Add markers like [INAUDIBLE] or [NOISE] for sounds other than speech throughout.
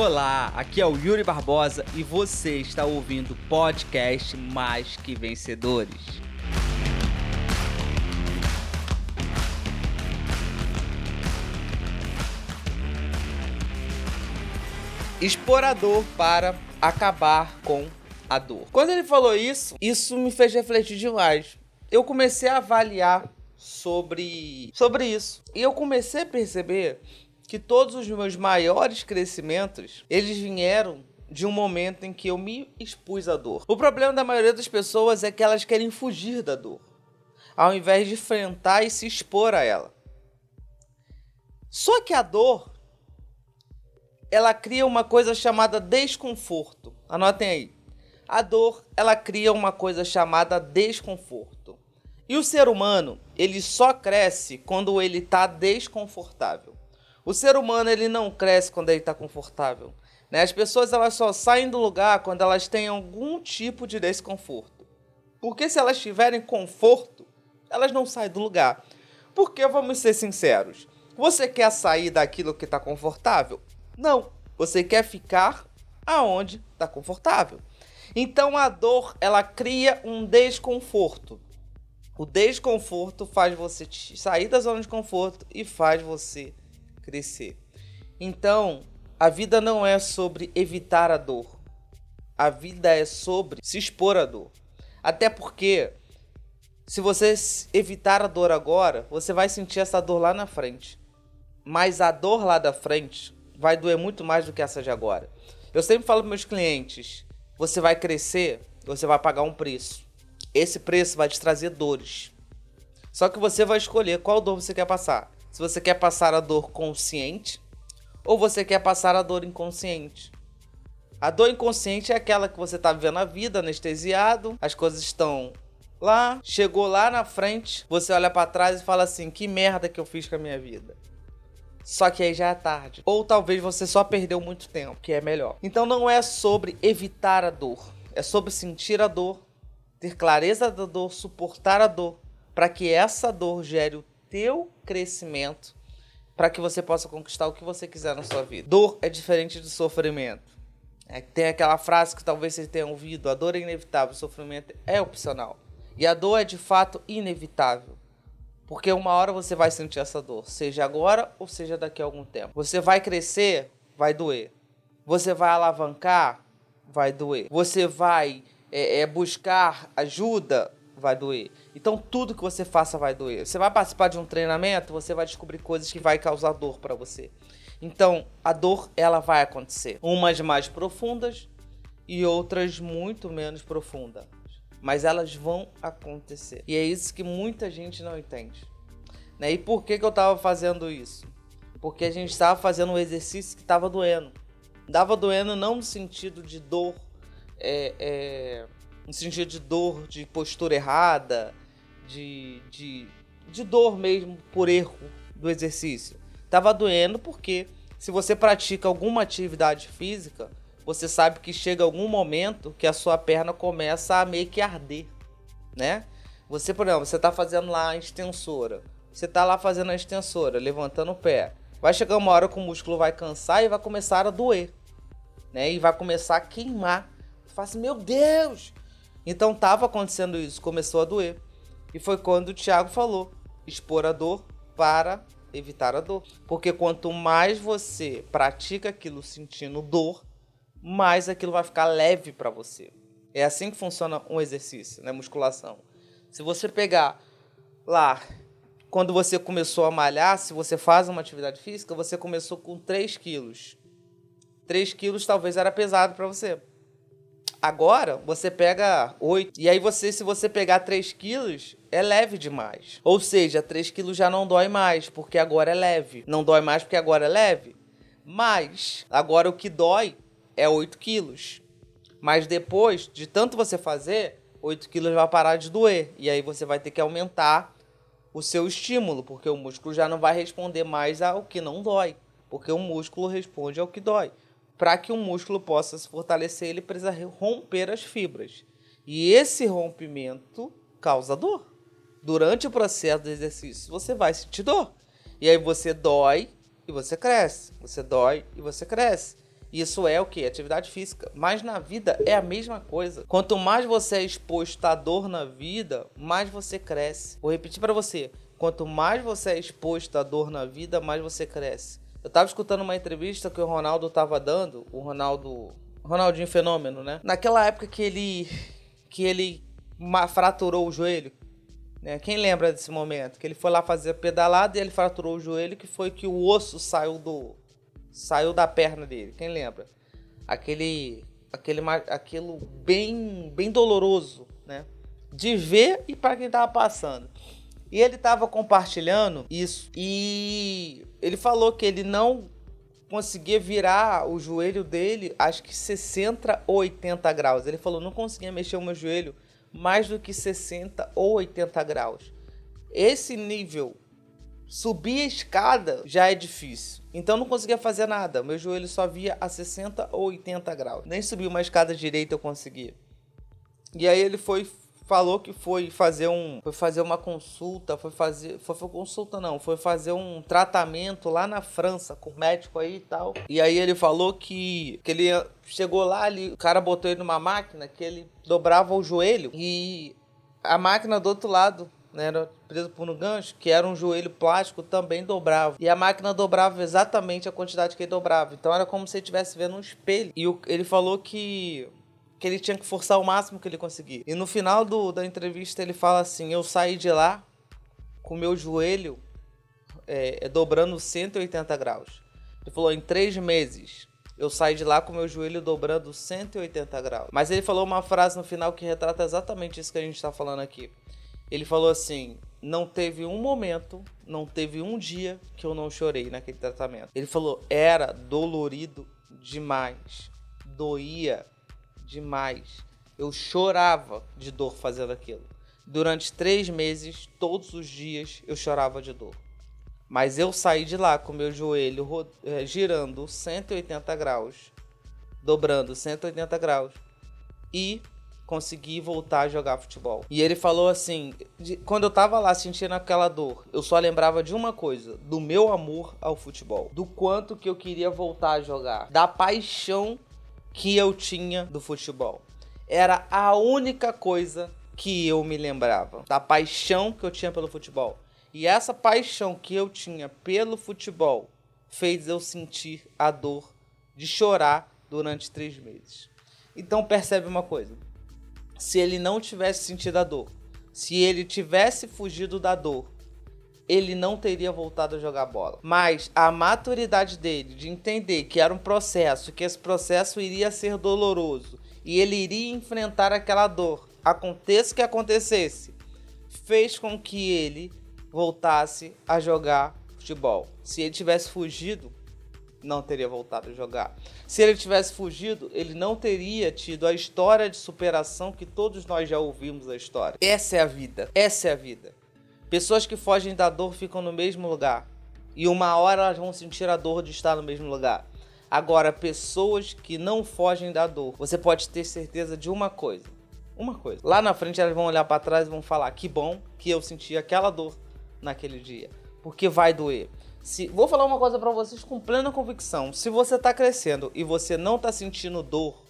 Olá, aqui é o Yuri Barbosa e você está ouvindo o podcast Mais Que Vencedores. Explorador para acabar com a dor. Quando ele falou isso, isso me fez refletir demais. Eu comecei a avaliar sobre, sobre isso. E eu comecei a perceber que todos os meus maiores crescimentos, eles vieram de um momento em que eu me expus à dor. O problema da maioria das pessoas é que elas querem fugir da dor, ao invés de enfrentar e se expor a ela. Só que a dor, ela cria uma coisa chamada desconforto. Anotem aí. A dor, ela cria uma coisa chamada desconforto. E o ser humano, ele só cresce quando ele está desconfortável. O ser humano, ele não cresce quando ele está confortável. Né? As pessoas, elas só saem do lugar quando elas têm algum tipo de desconforto. Porque se elas tiverem conforto, elas não saem do lugar. Porque, vamos ser sinceros, você quer sair daquilo que está confortável? Não. Você quer ficar aonde está confortável. Então a dor ela cria um desconforto. O desconforto faz você sair da zona de conforto e faz você crescer. Então, a vida não é sobre evitar a dor. A vida é sobre se expor à dor. Até porque, se você evitar a dor agora, você vai sentir essa dor lá na frente. Mas a dor lá da frente vai doer muito mais do que essa de agora. Eu sempre falo para meus clientes: você vai crescer, você vai pagar um preço. Esse preço vai te trazer dores. Só que você vai escolher qual dor você quer passar. Se você quer passar a dor consciente ou você quer passar a dor inconsciente. A dor inconsciente é aquela que você está vivendo a vida anestesiado, as coisas estão lá, chegou lá na frente, você olha para trás e fala assim: que merda que eu fiz com a minha vida. Só que aí já é tarde. Ou talvez você só perdeu muito tempo, que é melhor. Então não é sobre evitar a dor, é sobre sentir a dor, ter clareza da dor, suportar a dor, para que essa dor gere o teu crescimento, para que você possa conquistar o que você quiser na sua vida. Dor é diferente do sofrimento. É, tem aquela frase que talvez você tenha ouvido: a dor é inevitável, o sofrimento é opcional. E a dor é de fato inevitável. Porque uma hora você vai sentir essa dor, seja agora ou seja daqui a algum tempo. Você vai crescer, vai doer. Você vai alavancar, vai doer. Você vai é, é, buscar ajuda, vai doer. Então tudo que você faça vai doer. Você vai participar de um treinamento, você vai descobrir coisas que vai causar dor para você. Então a dor ela vai acontecer. Umas mais profundas e outras muito menos profundas mas elas vão acontecer. E é isso que muita gente não entende. Né? E por que, que eu estava fazendo isso? Porque a gente estava fazendo um exercício que estava doendo. Dava doendo não no sentido de dor, é, é, no sentido de dor de postura errada, de, de, de dor mesmo por erro do exercício. Tava doendo porque se você pratica alguma atividade física, você sabe que chega algum momento que a sua perna começa a meio que arder, né? Você, por exemplo, você está fazendo lá a extensora. Você está lá fazendo a extensora, levantando o pé. Vai chegar uma hora que o músculo vai cansar e vai começar a doer, né? E vai começar a queimar. Você fala assim, meu Deus! Então estava acontecendo isso, começou a doer. E foi quando o Thiago falou: expor a dor para evitar a dor. Porque quanto mais você pratica aquilo sentindo dor, mais aquilo vai ficar leve para você. É assim que funciona um exercício, né? Musculação. Se você pegar lá, quando você começou a malhar, se você faz uma atividade física, você começou com 3 quilos. 3 quilos talvez era pesado para você. Agora, você pega 8. E aí, você, se você pegar 3 quilos, é leve demais. Ou seja, 3 quilos já não dói mais, porque agora é leve. Não dói mais porque agora é leve. Mas, agora o que dói é 8 quilos. Mas depois de tanto você fazer, 8 quilos vai parar de doer. E aí você vai ter que aumentar o seu estímulo, porque o músculo já não vai responder mais ao que não dói. Porque o músculo responde ao que dói. Para que o músculo possa se fortalecer, ele precisa romper as fibras. E esse rompimento causa dor. Durante o processo do exercício, você vai sentir dor. E aí você dói e você cresce. Você dói e você cresce. Isso é o que? Atividade física. Mas na vida é a mesma coisa. Quanto mais você é exposto à dor na vida, mais você cresce. Vou repetir para você. Quanto mais você é exposto à dor na vida, mais você cresce. Eu tava escutando uma entrevista que o Ronaldo tava dando, o Ronaldo, Ronaldinho Fenômeno, né? Naquela época que ele que ele fraturou o joelho, né? Quem lembra desse momento? Que ele foi lá fazer pedalada e ele fraturou o joelho, que foi que o osso saiu do saiu da perna dele. Quem lembra? Aquele aquele aquilo bem bem doloroso, né? De ver e para quem tava passando. E ele tava compartilhando isso e ele falou que ele não conseguia virar o joelho dele, acho que 60 ou 80 graus. Ele falou, não conseguia mexer o meu joelho mais do que 60 ou 80 graus. Esse nível, subir a escada já é difícil. Então não conseguia fazer nada. Meu joelho só via a 60 ou 80 graus. Nem subir uma escada direita eu conseguia. E aí ele foi falou que foi fazer um foi fazer uma consulta, foi fazer foi, foi consulta não, foi fazer um tratamento lá na França com médico aí e tal. E aí ele falou que que ele chegou lá ali, o cara botou ele numa máquina que ele dobrava o joelho e a máquina do outro lado né, era preso por um gancho, que era um joelho plástico, também dobrava. E a máquina dobrava exatamente a quantidade que ele dobrava. Então era como se ele estivesse vendo um espelho. E o, ele falou que que ele tinha que forçar o máximo que ele conseguia. E no final do, da entrevista ele fala assim: Eu saí de lá com meu joelho é, é dobrando 180 graus. Ele falou: Em três meses eu saí de lá com meu joelho dobrando 180 graus. Mas ele falou uma frase no final que retrata exatamente isso que a gente está falando aqui. Ele falou assim: Não teve um momento, não teve um dia que eu não chorei naquele tratamento. Ele falou: Era dolorido demais. Doía demais. Eu chorava de dor fazendo aquilo. Durante três meses, todos os dias, eu chorava de dor. Mas eu saí de lá com meu joelho eh, girando 180 graus, dobrando 180 graus, e consegui voltar a jogar futebol. E ele falou assim: de, quando eu tava lá sentindo aquela dor, eu só lembrava de uma coisa: do meu amor ao futebol, do quanto que eu queria voltar a jogar, da paixão que eu tinha do futebol. Era a única coisa que eu me lembrava, da paixão que eu tinha pelo futebol. E essa paixão que eu tinha pelo futebol fez eu sentir a dor de chorar durante três meses. Então percebe uma coisa: se ele não tivesse sentido a dor, se ele tivesse fugido da dor, ele não teria voltado a jogar bola. Mas a maturidade dele de entender que era um processo, que esse processo iria ser doloroso e ele iria enfrentar aquela dor, aconteça o que acontecesse, fez com que ele voltasse a jogar futebol. Se ele tivesse fugido, não teria voltado a jogar. Se ele tivesse fugido, ele não teria tido a história de superação que todos nós já ouvimos a história. Essa é a vida. Essa é a vida. Pessoas que fogem da dor ficam no mesmo lugar. E uma hora elas vão sentir a dor de estar no mesmo lugar. Agora, pessoas que não fogem da dor, você pode ter certeza de uma coisa. Uma coisa. Lá na frente elas vão olhar para trás e vão falar: que bom que eu senti aquela dor naquele dia. Porque vai doer. Se, vou falar uma coisa para vocês com plena convicção. Se você está crescendo e você não está sentindo dor,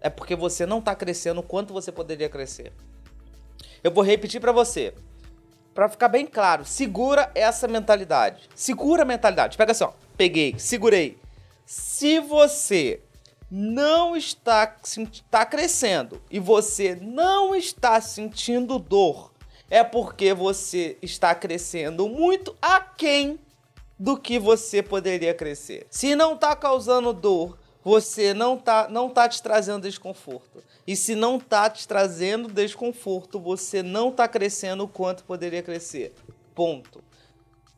é porque você não está crescendo o quanto você poderia crescer. Eu vou repetir para você para ficar bem claro, segura essa mentalidade. Segura a mentalidade. Pega assim, ó. Peguei, segurei. Se você não está, está crescendo e você não está sentindo dor, é porque você está crescendo muito aquém do que você poderia crescer. Se não está causando dor, você não tá, não tá te trazendo desconforto. E se não tá te trazendo desconforto, você não tá crescendo o quanto poderia crescer. Ponto.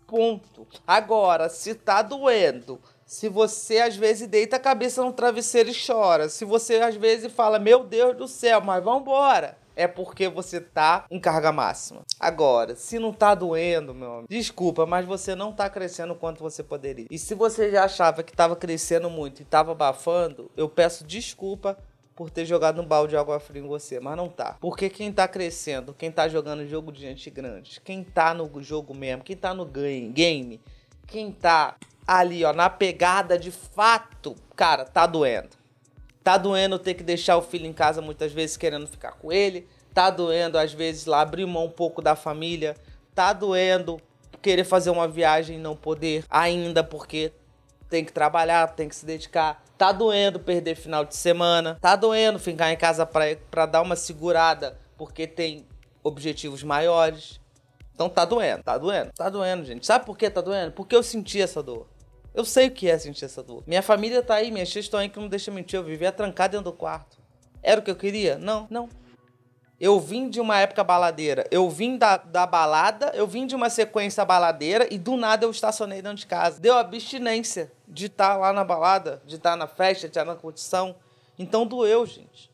Ponto. Agora, se tá doendo, se você às vezes deita a cabeça no travesseiro e chora, se você às vezes fala, meu Deus do céu, mas vambora é porque você tá em carga máxima. Agora, se não tá doendo, meu amigo, desculpa, mas você não tá crescendo quanto você poderia. E se você já achava que tava crescendo muito e tava abafando, eu peço desculpa por ter jogado um balde de água fria em você, mas não tá. Porque quem tá crescendo, quem tá jogando jogo de gente grande, quem tá no jogo mesmo, quem tá no game, quem tá ali, ó, na pegada de fato, cara, tá doendo. Tá doendo ter que deixar o filho em casa muitas vezes querendo ficar com ele. Tá doendo, às vezes, lá abrir mão um pouco da família. Tá doendo querer fazer uma viagem e não poder ainda porque tem que trabalhar, tem que se dedicar. Tá doendo perder final de semana. Tá doendo ficar em casa para dar uma segurada porque tem objetivos maiores. Então tá doendo, tá doendo, tá doendo, gente. Sabe por que tá doendo? Porque eu senti essa dor. Eu sei o que é sentir essa dor. Minha família tá aí, minhas tias estão aí que não deixa mentir. Eu vivia trancado dentro do quarto. Era o que eu queria? Não, não. Eu vim de uma época baladeira. Eu vim da, da balada, eu vim de uma sequência baladeira e do nada eu estacionei dentro de casa. Deu abstinência de estar tá lá na balada, de estar tá na festa, de estar tá na curtição. Então doeu, gente.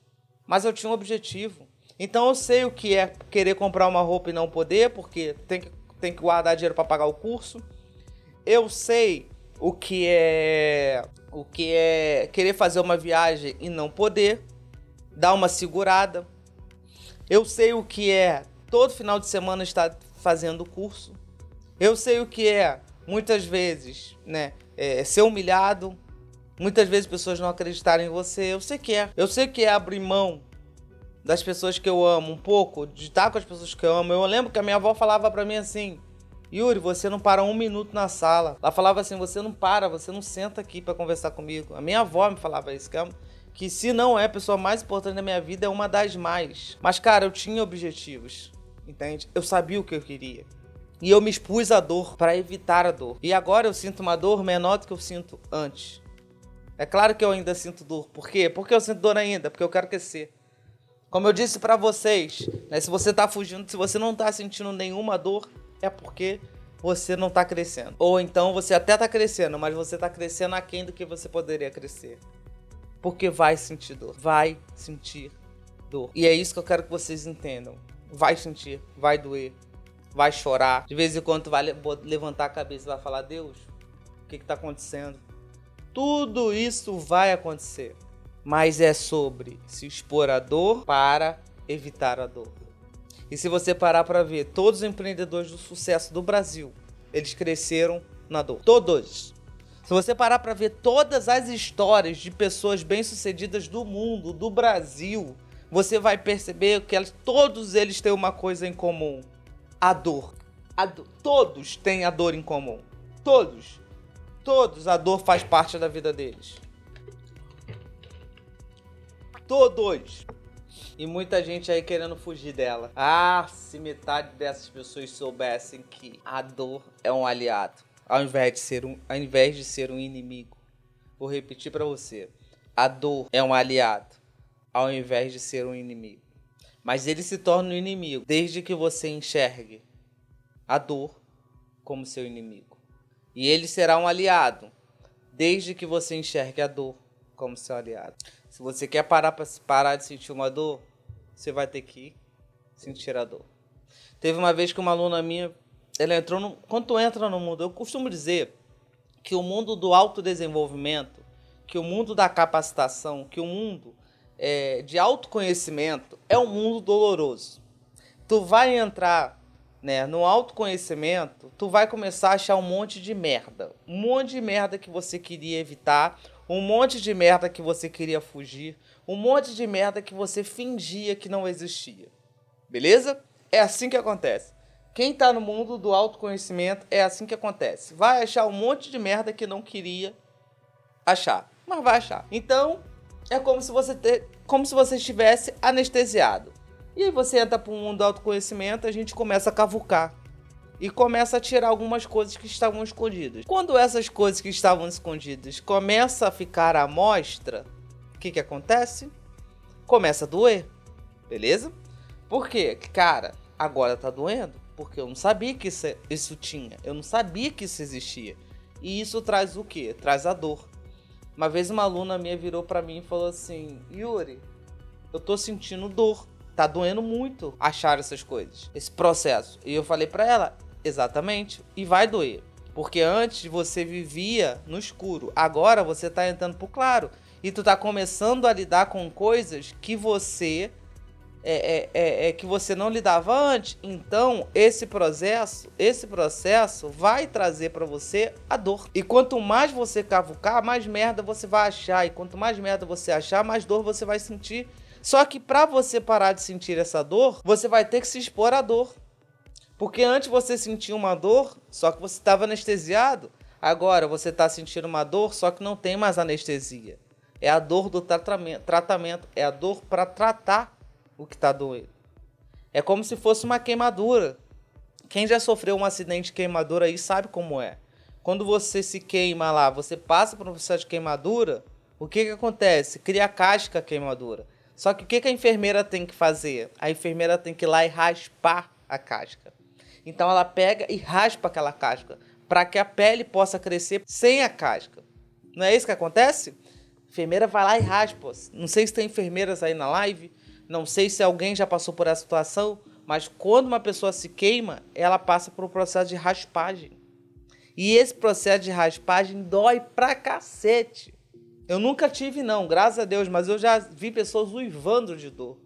Mas eu tinha um objetivo. Então eu sei o que é querer comprar uma roupa e não poder, porque tem que, tem que guardar dinheiro para pagar o curso. Eu sei o que é o que é querer fazer uma viagem e não poder, dar uma segurada. Eu sei o que é todo final de semana estar fazendo curso. Eu sei o que é muitas vezes, né, é, ser humilhado. Muitas vezes pessoas não acreditarem em você. Eu sei que é. Eu sei que é abrir mão das pessoas que eu amo um pouco, de estar com as pessoas que eu amo. Eu lembro que a minha avó falava para mim assim: Yuri, você não para um minuto na sala. Ela falava assim: você não para, você não senta aqui para conversar comigo. A minha avó me falava isso, que é que se não é a pessoa mais importante da minha vida, é uma das mais. Mas, cara, eu tinha objetivos, entende? Eu sabia o que eu queria. E eu me expus à dor para evitar a dor. E agora eu sinto uma dor menor do que eu sinto antes. É claro que eu ainda sinto dor. Por quê? Porque eu sinto dor ainda, porque eu quero crescer. Como eu disse para vocês, né, se você tá fugindo, se você não tá sentindo nenhuma dor, é porque você não tá crescendo. Ou então você até tá crescendo, mas você tá crescendo aquém do que você poderia crescer. Porque vai sentir dor. Vai sentir dor. E é isso que eu quero que vocês entendam. Vai sentir, vai doer, vai chorar. De vez em quando vai levantar a cabeça e vai falar: Deus, o que está acontecendo? Tudo isso vai acontecer. Mas é sobre se expor à dor para evitar a dor. E se você parar para ver, todos os empreendedores do sucesso do Brasil, eles cresceram na dor. Todos. Se você parar para ver todas as histórias de pessoas bem-sucedidas do mundo, do Brasil, você vai perceber que elas, todos eles têm uma coisa em comum: a dor. A do... Todos têm a dor em comum. Todos. Todos a dor faz parte da vida deles. Todos. E muita gente aí querendo fugir dela. Ah, se metade dessas pessoas soubessem que a dor é um aliado ao invés de ser um, ao invés de ser um inimigo. Vou repetir para você. A dor é um aliado, ao invés de ser um inimigo. Mas ele se torna um inimigo desde que você enxergue a dor como seu inimigo. E ele será um aliado desde que você enxergue a dor como seu aliado. Se você quer parar para parar de sentir uma dor, você vai ter que sentir a dor. Teve uma vez que uma aluna minha ela entrou no, quando tu entra no mundo, eu costumo dizer que o mundo do autodesenvolvimento, que o mundo da capacitação, que o mundo é, de autoconhecimento é um mundo doloroso. Tu vai entrar né, no autoconhecimento, tu vai começar a achar um monte de merda. Um monte de merda que você queria evitar, um monte de merda que você queria fugir, um monte de merda que você fingia que não existia. Beleza? É assim que acontece. Quem está no mundo do autoconhecimento é assim que acontece. Vai achar um monte de merda que não queria achar, mas vai achar. Então, é como se você ter, como se você estivesse anestesiado. E aí você entra para o mundo do autoconhecimento, a gente começa a cavucar e começa a tirar algumas coisas que estavam escondidas. Quando essas coisas que estavam escondidas começam a ficar à mostra, que que acontece? Começa a doer, beleza? Por quê? Cara, agora tá doendo porque eu não sabia que isso, isso tinha, eu não sabia que isso existia. E isso traz o quê? Traz a dor. Uma vez uma aluna minha virou para mim e falou assim: Yuri, eu tô sentindo dor. Tá doendo muito achar essas coisas, esse processo. E eu falei para ela: exatamente, e vai doer. Porque antes você vivia no escuro, agora você tá entrando pro claro. E tu tá começando a lidar com coisas que você é, é, é, é, que você não lidava antes, então esse processo, esse processo vai trazer para você a dor. E quanto mais você cavucar, mais merda você vai achar. E quanto mais merda você achar, mais dor você vai sentir. Só que para você parar de sentir essa dor, você vai ter que se expor à dor. Porque antes você sentia uma dor, só que você estava anestesiado. Agora você está sentindo uma dor, só que não tem mais anestesia. É a dor do tratamento, é a dor para tratar o que está doendo. É como se fosse uma queimadura. Quem já sofreu um acidente de queimadura aí sabe como é. Quando você se queima lá, você passa por um processo de queimadura, o que, que acontece? Cria casca queimadura. Só que o que, que a enfermeira tem que fazer? A enfermeira tem que ir lá e raspar a casca. Então ela pega e raspa aquela casca para que a pele possa crescer sem a casca. Não é isso que acontece? Enfermeira vai lá e raspa. Não sei se tem enfermeiras aí na live, não sei se alguém já passou por essa situação, mas quando uma pessoa se queima, ela passa por um processo de raspagem. E esse processo de raspagem dói pra cacete. Eu nunca tive, não, graças a Deus, mas eu já vi pessoas uivando de dor.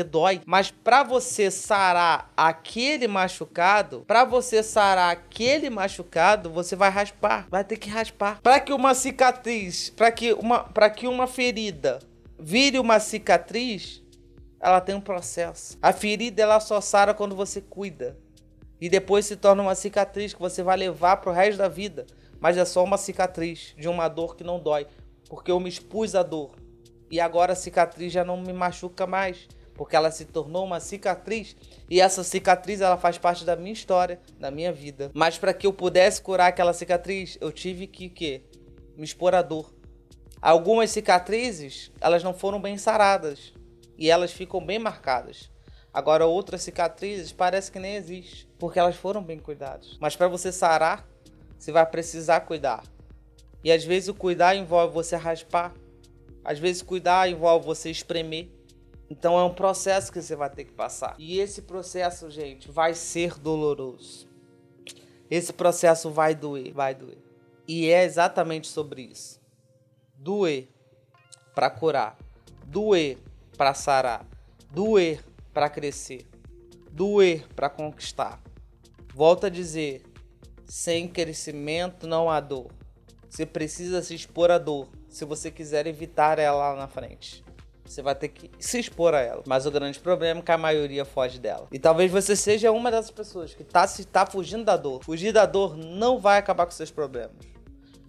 Porque dói. Mas para você sarar aquele machucado, para você sarar aquele machucado, você vai raspar. Vai ter que raspar. Para que uma cicatriz, para que uma, para que uma ferida vire uma cicatriz, ela tem um processo. A ferida ela só sara quando você cuida. E depois se torna uma cicatriz que você vai levar pro resto da vida. Mas é só uma cicatriz de uma dor que não dói. Porque eu me expus à dor. E agora a cicatriz já não me machuca mais. Porque ela se tornou uma cicatriz. E essa cicatriz ela faz parte da minha história, da minha vida. Mas para que eu pudesse curar aquela cicatriz, eu tive que, que me expor à dor. Algumas cicatrizes, elas não foram bem saradas e elas ficam bem marcadas. Agora outras cicatrizes parece que nem existe, porque elas foram bem cuidadas. Mas para você sarar, você vai precisar cuidar. E às vezes o cuidar envolve você raspar, às vezes cuidar envolve você espremer. Então é um processo que você vai ter que passar. E esse processo, gente, vai ser doloroso. Esse processo vai doer, vai doer. E é exatamente sobre isso. Doer para curar. Doer para sarar, doer para crescer, doer para conquistar. Volto a dizer, sem crescimento não há dor. Você precisa se expor à dor se você quiser evitar ela lá na frente. Você vai ter que se expor a ela. Mas o grande problema é que a maioria foge dela. E talvez você seja uma dessas pessoas que está tá fugindo da dor. Fugir da dor não vai acabar com seus problemas.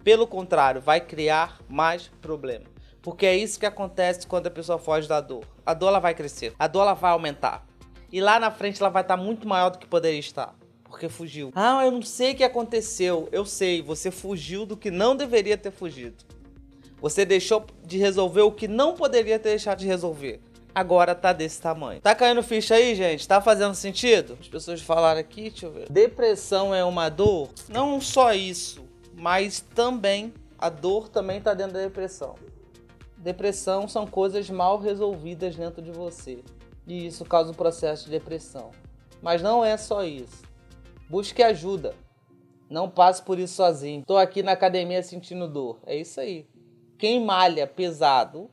Pelo contrário, vai criar mais problemas. Porque é isso que acontece quando a pessoa foge da dor. A dor ela vai crescer, a dor ela vai aumentar. E lá na frente ela vai estar muito maior do que poderia estar. Porque fugiu. Ah, eu não sei o que aconteceu. Eu sei, você fugiu do que não deveria ter fugido. Você deixou de resolver o que não poderia ter deixado de resolver. Agora tá desse tamanho. Tá caindo ficha aí, gente? Tá fazendo sentido? As pessoas falaram aqui, deixa eu ver. Depressão é uma dor? Não só isso, mas também a dor também tá dentro da depressão. Depressão são coisas mal resolvidas dentro de você. E isso causa um processo de depressão. Mas não é só isso. Busque ajuda. Não passe por isso sozinho. Estou aqui na academia sentindo dor. É isso aí. Quem malha pesado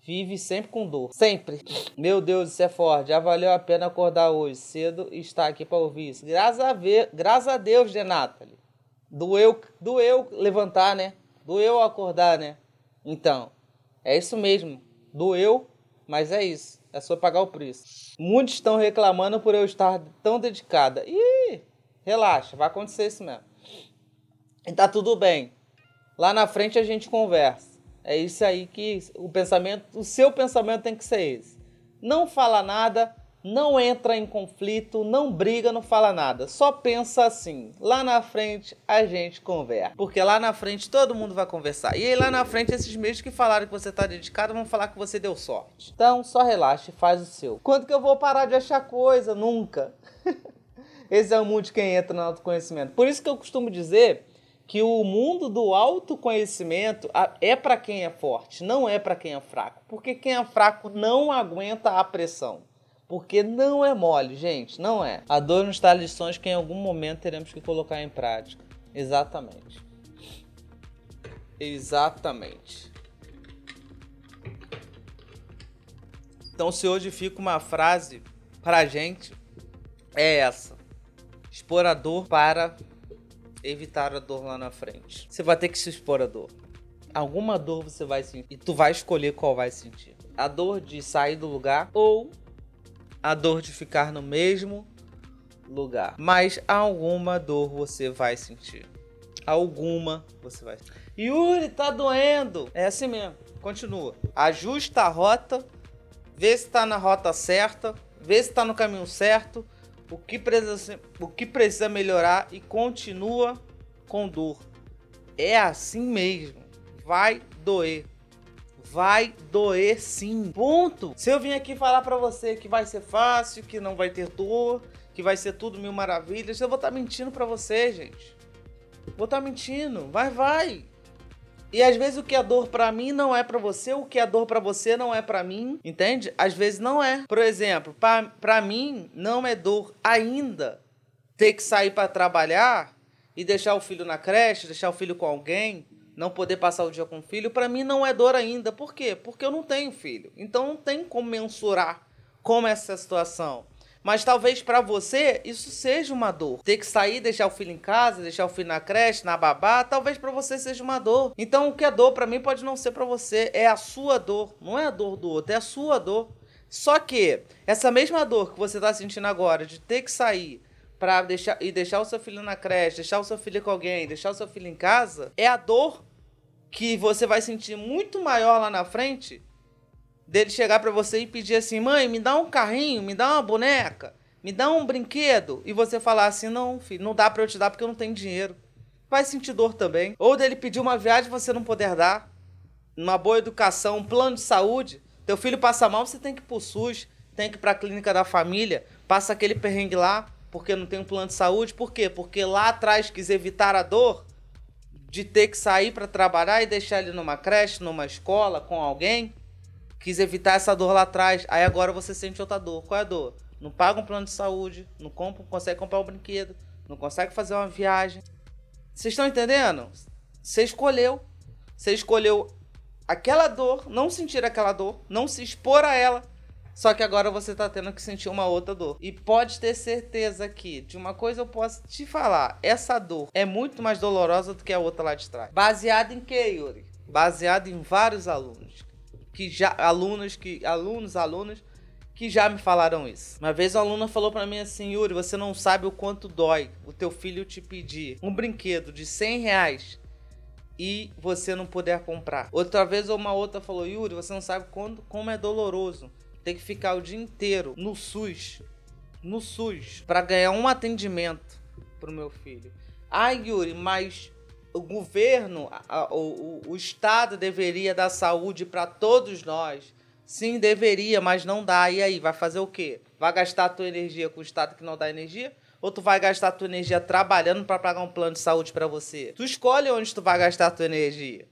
vive sempre com dor. Sempre. Meu Deus, isso é forte. Já valeu a pena acordar hoje cedo e estar aqui para ouvir isso. Graças a, ver, graças a Deus, de Nathalie. Doeu, doeu levantar, né? Doeu acordar, né? Então, é isso mesmo. Doeu, mas é isso. É só pagar o preço. Muitos estão reclamando por eu estar tão dedicada. Ih, relaxa, vai acontecer isso mesmo. E tá tudo bem. Lá na frente a gente conversa. É isso aí que o pensamento, o seu pensamento tem que ser esse. Não fala nada, não entra em conflito, não briga, não fala nada. Só pensa assim: lá na frente a gente conversa. Porque lá na frente todo mundo vai conversar. E aí lá na frente esses mesmos que falaram que você tá dedicado vão falar que você deu sorte. Então só relaxa e faz o seu. Quando que eu vou parar de achar coisa? Nunca. [LAUGHS] Esse é o mundo de quem entra no autoconhecimento. Por isso que eu costumo dizer que o mundo do autoconhecimento é para quem é forte, não é para quem é fraco. Porque quem é fraco não aguenta a pressão. Porque não é mole, gente, não é. A dor nos traz lições que em algum momento teremos que colocar em prática. Exatamente. Exatamente. Então, se hoje fica uma frase pra gente, é essa: expor a dor para evitar a dor lá na frente. Você vai ter que se expor a dor. Alguma dor você vai sentir e tu vai escolher qual vai sentir. A dor de sair do lugar ou a dor de ficar no mesmo lugar. Mas alguma dor você vai sentir. Alguma você vai. Yuri, tá doendo. É assim mesmo. Continua. Ajusta a rota, vê se tá na rota certa, vê se tá no caminho certo, o que precisa, o que precisa melhorar e continua com dor. É assim mesmo. Vai doer. Vai doer sim. Ponto. Se eu vim aqui falar para você que vai ser fácil, que não vai ter dor, que vai ser tudo mil maravilhas, eu vou estar tá mentindo para você, gente. Vou estar tá mentindo. Vai, vai. E às vezes o que é dor para mim não é para você, o que é dor para você não é para mim, entende? Às vezes não é. Por exemplo, para mim não é dor ainda ter que sair para trabalhar e deixar o filho na creche, deixar o filho com alguém, não poder passar o dia com o filho, para mim não é dor ainda. Por quê? Porque eu não tenho filho. Então não tem como mensurar como é essa situação. Mas talvez para você isso seja uma dor. Ter que sair, deixar o filho em casa, deixar o filho na creche, na babá, talvez para você seja uma dor. Então o que é dor para mim pode não ser para você, é a sua dor, não é a dor do outro, é a sua dor. Só que essa mesma dor que você tá sentindo agora de ter que sair para deixar e deixar o seu filho na creche, deixar o seu filho com alguém, deixar o seu filho em casa, é a dor que você vai sentir muito maior lá na frente dele chegar para você e pedir assim: "Mãe, me dá um carrinho, me dá uma boneca, me dá um brinquedo", e você falar assim: "Não, filho, não dá para eu te dar porque eu não tenho dinheiro". Vai sentir dor também. Ou dele pedir uma viagem e você não poder dar. Uma boa educação, um plano de saúde. Teu filho passa mal, você tem que ir pro SUS, tem que ir pra clínica da família, passa aquele perrengue lá, porque não tem um plano de saúde. Por quê? Porque lá atrás quis evitar a dor de ter que sair para trabalhar e deixar ele numa creche, numa escola, com alguém. Quis evitar essa dor lá atrás. Aí agora você sente outra dor. Qual é a dor? Não paga um plano de saúde, não compra, consegue comprar um brinquedo, não consegue fazer uma viagem. Vocês estão entendendo? Você escolheu. Você escolheu aquela dor, não sentir aquela dor, não se expor a ela só que agora você tá tendo que sentir uma outra dor. E pode ter certeza que, de uma coisa eu posso te falar: essa dor é muito mais dolorosa do que a outra lá de trás. Baseado em que, Yuri? Baseado em vários alunos. Que já. Alunos que. Alunos, alunos que já me falaram isso. Uma vez a aluna falou para mim assim, Yuri, você não sabe o quanto dói o teu filho te pedir um brinquedo de 100 reais e você não puder comprar. Outra vez uma outra falou, Yuri, você não sabe quando, como é doloroso ter que ficar o dia inteiro no SUS, no SUS, para ganhar um atendimento pro meu filho. Ai, Yuri, mas o governo, a, o, o, Estado deveria dar saúde para todos nós. Sim, deveria, mas não dá. E aí, vai fazer o quê? Vai gastar a tua energia com o Estado que não dá energia? Ou tu vai gastar a tua energia trabalhando para pagar um plano de saúde para você? Tu escolhe onde tu vai gastar a tua energia.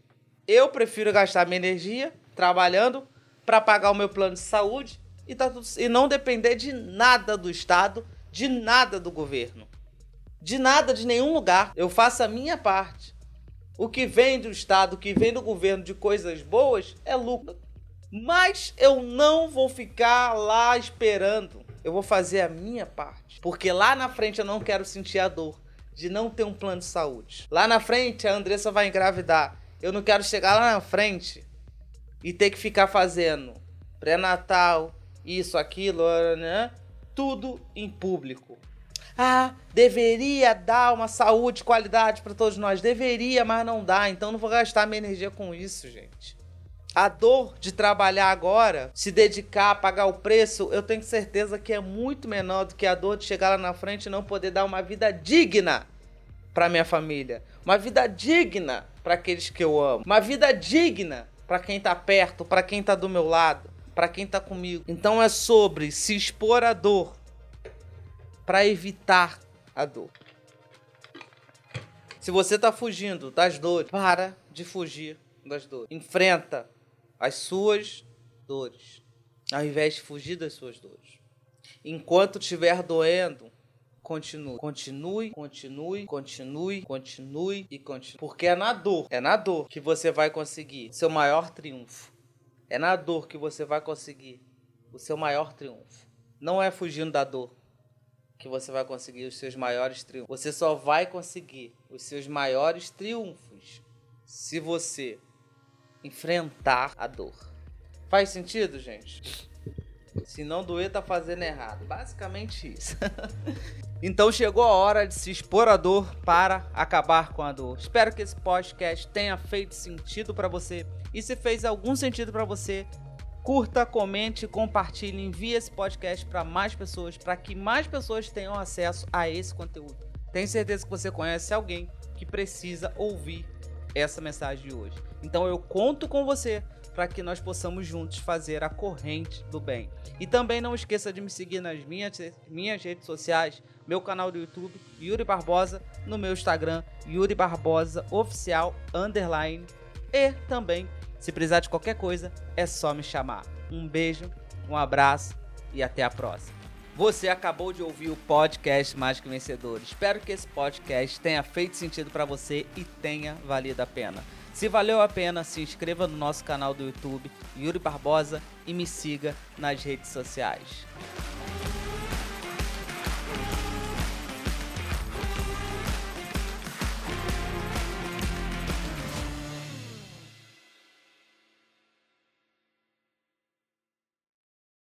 Eu prefiro gastar minha energia trabalhando para pagar o meu plano de saúde e, tá tudo, e não depender de nada do Estado, de nada do governo, de nada de nenhum lugar. Eu faço a minha parte. O que vem do Estado, o que vem do governo de coisas boas é lucro. Mas eu não vou ficar lá esperando. Eu vou fazer a minha parte. Porque lá na frente eu não quero sentir a dor de não ter um plano de saúde. Lá na frente a Andressa vai engravidar. Eu não quero chegar lá na frente e ter que ficar fazendo pré-natal, isso, aquilo, né? Tudo em público. Ah, deveria dar uma saúde, qualidade para todos nós. Deveria, mas não dá. Então não vou gastar minha energia com isso, gente. A dor de trabalhar agora, se dedicar, pagar o preço, eu tenho certeza que é muito menor do que a dor de chegar lá na frente e não poder dar uma vida digna para minha família, uma vida digna para aqueles que eu amo, uma vida digna para quem tá perto, para quem tá do meu lado, para quem tá comigo. Então é sobre se expor à dor para evitar a dor. Se você tá fugindo das dores, para de fugir das dores. Enfrenta as suas dores, ao invés de fugir das suas dores. Enquanto estiver doendo, continue. Continue, continue, continue, continue e continue. Porque é na dor, é na dor que você vai conseguir seu maior triunfo. É na dor que você vai conseguir o seu maior triunfo. Não é fugindo da dor que você vai conseguir os seus maiores triunfos. Você só vai conseguir os seus maiores triunfos se você enfrentar a dor. Faz sentido, gente? Se não doer, tá fazendo errado. Basicamente isso. [LAUGHS] então chegou a hora de se expor à dor para acabar com a dor. Espero que esse podcast tenha feito sentido para você. E se fez algum sentido para você, curta, comente, compartilhe, envie esse podcast para mais pessoas, para que mais pessoas tenham acesso a esse conteúdo. Tenho certeza que você conhece alguém que precisa ouvir essa mensagem de hoje. Então eu conto com você para que nós possamos juntos fazer a corrente do bem. E também não esqueça de me seguir nas minhas, minhas redes sociais, meu canal do YouTube, Yuri Barbosa, no meu Instagram, Yuri Barbosa Oficial Underline. E também, se precisar de qualquer coisa, é só me chamar. Um beijo, um abraço e até a próxima. Você acabou de ouvir o podcast Mágico Vencedor. Espero que esse podcast tenha feito sentido para você e tenha valido a pena. Se valeu a pena, se inscreva no nosso canal do YouTube, Yuri Barbosa, e me siga nas redes sociais.